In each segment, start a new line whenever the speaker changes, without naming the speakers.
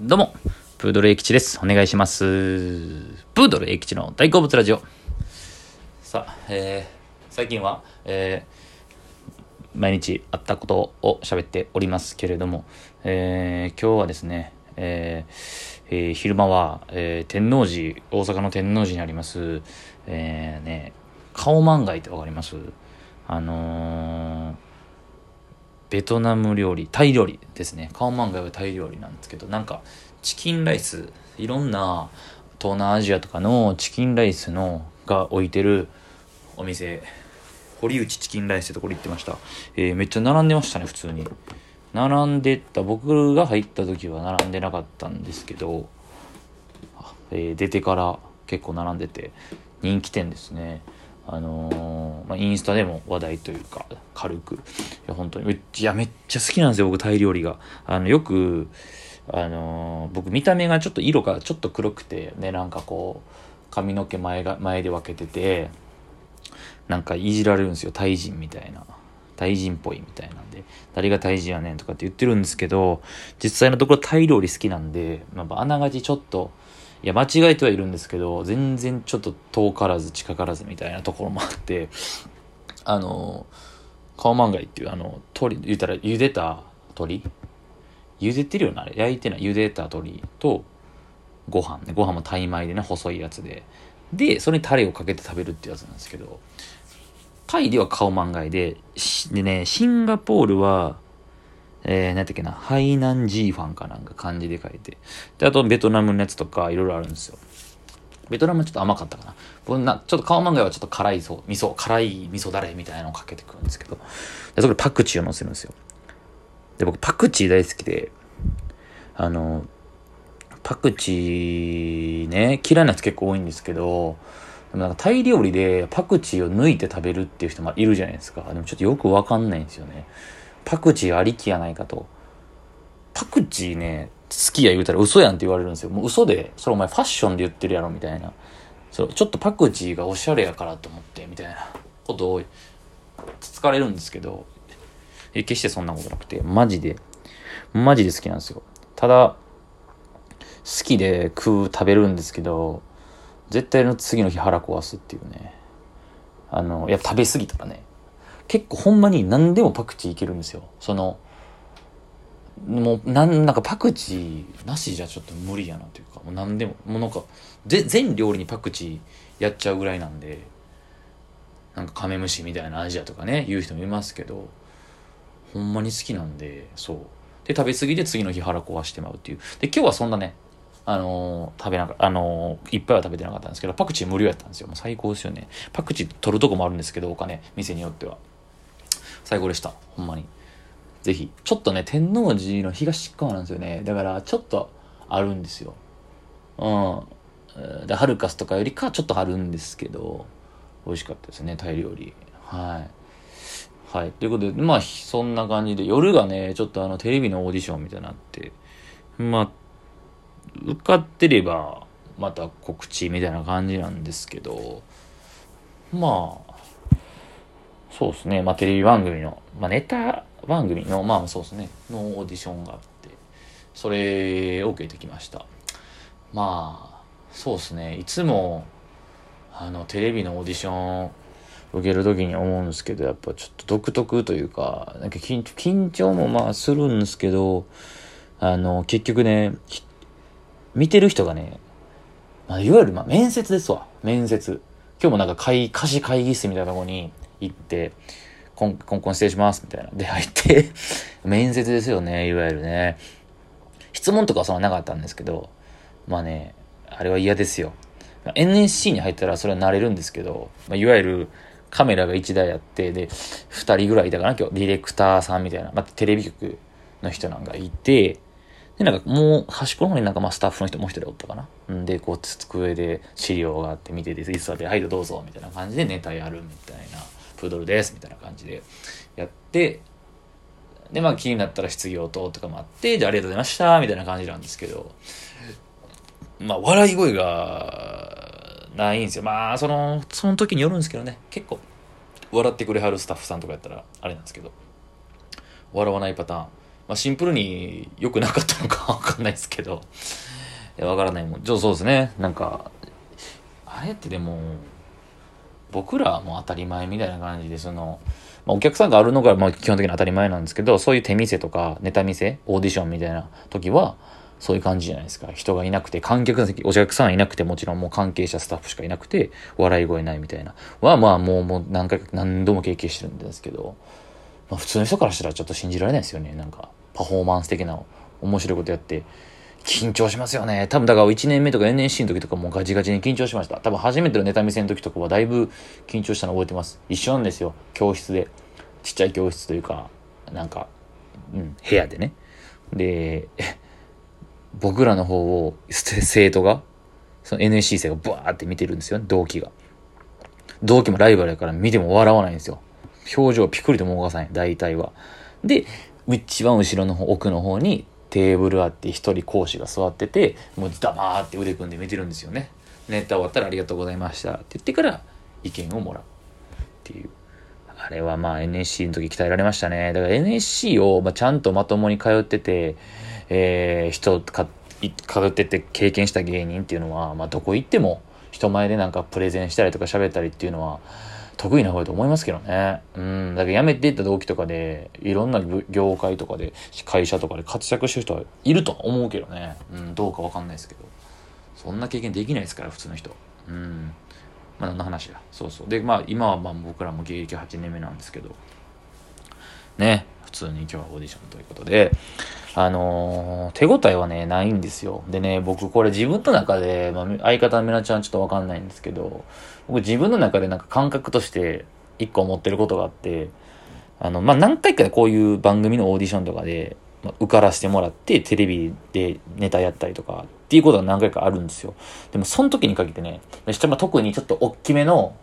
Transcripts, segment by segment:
どうも、プードル英吉です。お願いします。プードル英吉の大好物ラジオ。さあ、えー、最近は、えー、毎日あったことを喋っておりますけれども、えー、今日はですね、えーえー昼間は、えー天王寺、大阪の天王寺にあります、えー、ね、顔満街ってわかります？あのー、ベトナム料理、タイ料理ですね。カオマンガイはタイ料理なんですけど、なんか、チキンライス、いろんな東南アジアとかのチキンライスの、が置いてるお店、堀内チキンライスってところ行ってました。えーめっちゃ並んでましたね、普通に。並んでた、僕が入った時は並んでなかったんですけど、えー出てから結構並んでて、人気店ですね。あのーまあ、インスタでも話題というか、軽く。いや、本当に。めっちゃ、いやめっちゃ好きなんですよ、僕、タイ料理が。あの、よく、あのー僕、見た目がちょっと色がちょっと黒くて、ね、なんかこう、髪の毛前が、前で分けてて、なんかいじられるんですよ、タイ人みたいな。タイ人っぽいみたいなんで、誰がタイ人やねんとかって言ってるんですけど、実際のところタイ料理好きなんで、まあ、あながちちょっと、いや、間違えてはいるんですけど、全然ちょっと遠からず近からずみたいなところもあって、あの、カオマンガイっていう、あの、鶏、言ったら茹でた鶏茹でてるよな、あれ。焼いてない茹でた鶏と、ご飯ね。ご飯もタイ米でね、細いやつで。で、それにタレをかけて食べるってやつなんですけど、タイではカオマンガイで、でね、シンガポールは、えー、なんだっけな、ハイナンジーファンかなんか漢字で書いて。で、あとベトナムのやつとかいろいろあるんですよ。ベトナムちょっと甘かったかな。僕なちょっとカオマンガイはちょっと辛いそう、味噌、辛い味噌だれみたいなのをかけてくるんですけど、でそこでパクチーを乗せるんですよ。で、僕パクチー大好きで、あの、パクチーね、嫌いな人結構多いんですけど、でもなんかタイ料理でパクチーを抜いて食べるっていう人もいるじゃないですか。でもちょっとよくわかんないんですよね。パクチーありきやないかと。パクチーね、好きや言うたら嘘やんって言われるんですよ。もう嘘で、それお前ファッションで言ってるやろみたいな。そ、ちょっとパクチーがおしゃれやからと思って、みたいなことをつつかれるんですけど、え決してそんなことなくて、マジで、マジで好きなんですよ。ただ、好きで食う、食べるんですけど、絶対の次の日腹壊すっていうね。あの、いや、食べ過ぎたらね、結構ほんまに何でもパクチーいけるんですよ。その、もう、なん、なんかパクチーなしじゃちょっと無理やなというか、もう何でも、もうなんか、全料理にパクチーやっちゃうぐらいなんで、なんかカメムシみたいなアジアとかね、言う人もいますけど、ほんまに好きなんで、そう。で、食べ過ぎで次の日腹壊してまうっていう。で、今日はそんなね、あのー食べなかあのーいっぱいは食べてなかったんですけど、パクチー無料やったんですよ。もう最高ですよね。パクチー取るとこもあるんですけど、お金、店によっては。最高でした。ほんまに。ぜひ。ちょっとね、天王寺の東側なんですよね。だから、ちょっとあるんですよ。うん。で、ハルカスとかよりかちょっとあるんですけど、美味しかったですね、タイ料理。はい。はい。ということで、まあ、そんな感じで、夜がね、ちょっとあの、テレビのオーディションみたいになって、まあ、受かってれば、また告知みたいな感じなんですけど、まあ、そうですね、まあテレビ番組の、まあネタ番組の、まあそうですね、のオーディションがあって、それを受けてきました。まあ、そうですね、いつも、あの、テレビのオーディション受けるときに思うんですけど、やっぱちょっと独特というか、なんか緊緊張もまあするんですけど、あの、結局ね、見てる人がね、まあ、いわゆるまあ面接ですわ。面接。今日もなんか会、貸し会議室みたいなとこに行って、コンコンコン失礼します、みたいな。で、入って、面接ですよね、いわゆるね。質問とかはそんななかったんですけど、まあね、あれは嫌ですよ。まあ NSC に入ったらそれは慣れるんですけど、まあ、いわゆるカメラが1台あって、で、2人ぐらいいたかな、今日、ディレクターさんみたいな、まあ、テレビ局の人なんかいて、で、なんかもう端っこの方になんかまあスタッフの人もう一人おったかな。んで、こう机で資料があって見てて、いつで、はい、どうぞ、みたいな感じでネタやるみたいな、プードルです、みたいな感じでやって、で、まあ気になったら失業等とかもあって、で、ありがとうございました、みたいな感じなんですけど、まあ笑い声がないんですよ。まあ、その、その時によるんですけどね、結構笑ってくれはるスタッフさんとかやったらあれなんですけど、笑わないパターンまあ、シンプルに良くなかったのかわかんないですけど、いや、わからないもん。そうですね。なんか、あれってでも、僕らはもう当たり前みたいな感じで、その、まあ、お客さんがあるのがまあ基本的に当たり前なんですけど、そういう手見せとかネタ見せ、オーディションみたいな時は、そういう感じじゃないですか。人がいなくて、観客席、お客さんいなくて、もちろんもう関係者、スタッフしかいなくて、笑い声ないみたいな。は、まあもう、もう何回、何度も経験してるんですけど、まあ普通の人からしたらちょっと信じられないですよね。なんか、パフォーマンス的な面白いことやって、緊張しますよね。多分だから1年目とか NSC の時とかもガチガチに緊張しました。多分初めてのネタ見せの時とかはだいぶ緊張したの覚えてます。一緒なんですよ。教室で。ちっちゃい教室というか、なんか、うん、部屋でね。で、僕らの方を生徒が、その NSC 生がブワーって見てるんですよ、同期が。同期もライバルやから見ても笑わないんですよ。表情ピクリとも動かさない、大体は。で、一番後ろの方、奥の方にテーブルあって一人講師が座ってて、もう黙って腕組んで見てるんですよね。ネタ終わったらありがとうございましたって言ってから意見をもらうっていう。あれはまあ NSC の時鍛えられましたね。だから NSC をまあちゃんとまともに通ってて、えー、人か、通ってて経験した芸人っていうのは、まあどこ行っても人前でなんかプレゼンしたりとか喋ったりっていうのは、得意な方だと思いますけどね。うん。だから辞めていった同期とかで、いろんな業界とかで、会社とかで活躍してる人はいると思うけどね。うん、どうかわかんないですけど。そんな経験できないですから、普通の人。うん。まあ、何の話だ。そうそう。で、まあ、今はまあ僕らも現役8年目なんですけど、ね。普通に今日はオーディションということで、あのー、手応えはね、ないんですよ。でね、僕これ自分の中で、まあ、相方のメナちゃんちょっとわかんないんですけど、僕自分の中でなんか感覚として一個思ってることがあって、あの、まあ、何回かこういう番組のオーディションとかで、まあ、受からせてもらって、テレビでネタやったりとか、っていうことが何回かあるんですよ。でも、その時に限ってね、ま、特にちょっと大きめの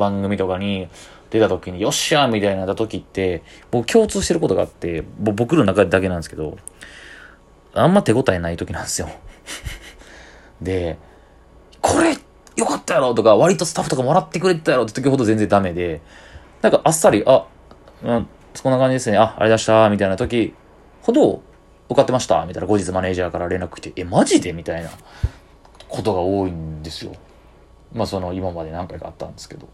番組とかに、出た時に、よっしゃーみたいなった時って、僕共通してることがあって、僕の中だけなんですけど、あんま手応えない時なんですよ。で、これ、よかったやろとか、割とスタッフとかもらってくれてたやろって時ほど全然ダメで、なんかあっさり、あ、うん、こんな感じですね、あ、あれ出した、みたいな時ほど、受かってましたみたいな後日マネージャーから連絡来て、え、マジで？みたいなことが多いんですよ。まあその今まで何回かあったんですけど。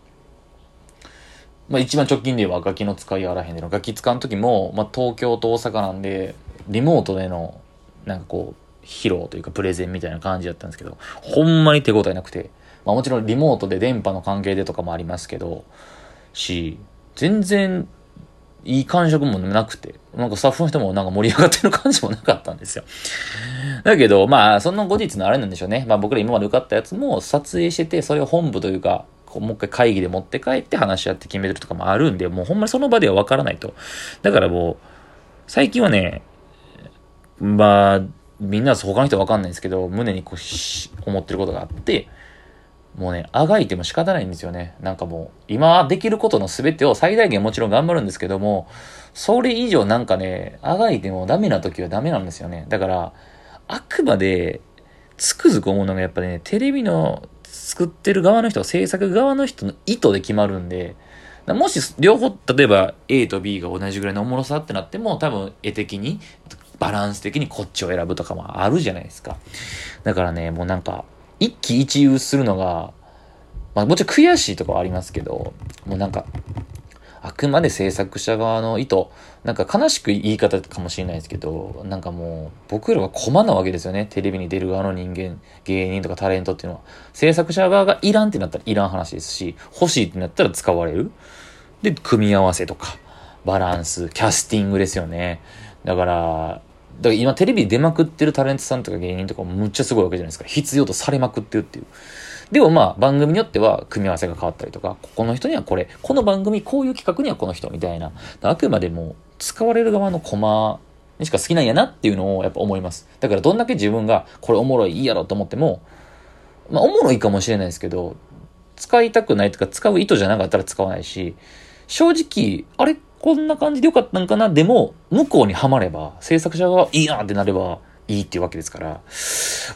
まあ一番直近で言えばガキの使いあらへんでのガキ使う時も、まあ東京と大阪なんで、リモートでの、なんかこう、披露というかプレゼンみたいな感じだったんですけど、ほんまに手応えなくて、まあもちろんリモートで電波の関係でとかもありますけど、し、全然いい感触もなくて、なんかスタッフの人もなんか盛り上がってる感じもなかったんですよ。だけど、まあ、その後日のあれなんでしょうね。まあ僕ら今まで受かったやつも撮影してて、それを本部というか、こうもう一回会議で持って帰って話し合って決めるとかもあるんで、もうほんまにその場ではわからないと。だからもう、最近はね、まあ、みんな他の人はわかんないんですけど、胸にこう、思ってることがあって、もうね、あがいても仕方ないんですよね。なんかもう、今できることの全てを最大限もちろん頑張るんですけども、それ以上なんかね、あがいてもダメな時はダメなんですよね。だから、あくまで、つくづく思うのがやっぱりね、テレビの作ってる側の人、制作側の人の意図で決まるんで、もし両方、例えば A と B が同じぐらいのおもろさってなっても、多分絵的に、バランス的にこっちを選ぶとかもあるじゃないですか。だからね、もうなんか、一喜一憂するのが、まあもちろん悔しいとかはありますけど、もうなんか、あくまで制作者側の意図、なんか悲しく言い方かもしれないですけど、なんかもう、僕らは駒なわけですよね。テレビに出る側の人間、芸人とかタレントっていうのは。制作者側がいらんってなったらいらん話ですし、欲しいってなったら使われる。で、組み合わせとか、バランス、キャスティングですよね。だから、だから今テレビで出まくってるタレントさんとか芸人とかもむっちゃすごいわけじゃないですか。必要とされまくってるっていう。でもまあ番組によっては組み合わせが変わったりとか、ここの人にはこれ、この番組こういう企画にはこの人みたいな。あくまでも使われる側のコマにしか好きなんやなっていうのをやっぱ思います。だからどんだけ自分がこれおもろいいいやろと思っても、まあおもろいかもしれないですけど、使いたくないとか使う意図じゃなかったら使わないし、正直、あれこんな感じでよかったんかな？でも、向こうにはまれば、制作者がいいなってなれば、いいっていうわけですから、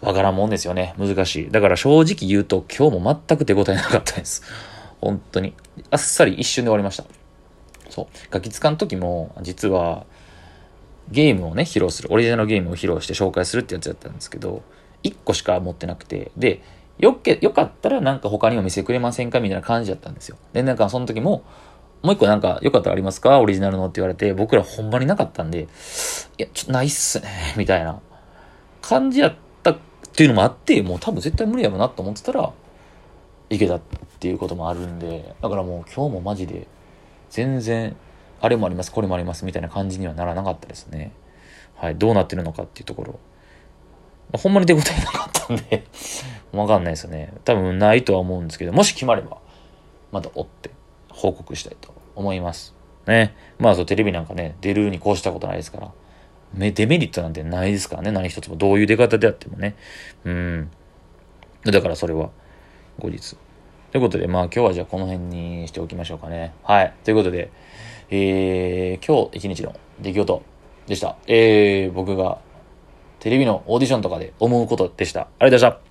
わからんもんですよね。難しい。だから正直言うと、今日も全く手応えなかったです。本当に。あっさり一瞬で終わりました。そう。ガキ使の時も、実は、ゲームをね、披露する、オリジナルゲームを披露して紹介するってやつだったんですけど、1個しか持ってなくて、で、よけ、よかったらなんか他にも見せてくれませんかみたいな感じだったんですよ。で、なんかその時も、もう一個なんか、よかったらありますか？オリジナルのって言われて、僕らほんまになかったんで、いや、ちょっとないっすね、みたいな感じやったっていうのもあって、もう多分絶対無理やろなと思ってたら、いけたっていうこともあるんで、だからもう今日もマジで、全然、あれもあります、これもあります、みたいな感じにはならなかったですね。はい、どうなってるのかっていうところ。ほんまに手応えなかったんで わかんないですよね。多分ないとは思うんですけど、もし決まれば、また追って報告したいと思います。ね。まあそう、テレビなんかね、出るにこうしたことないですから。デメリットなんてないですからね、何一つも。どういう出方であってもね。うん。だからそれは、後日。ということで、まあ今日はじゃあこの辺にしておきましょうかね。はい。ということで、えー、今日一日の出来事でした。えー、僕がテレビのオーディションとかで思うことでした。ありがとうございました。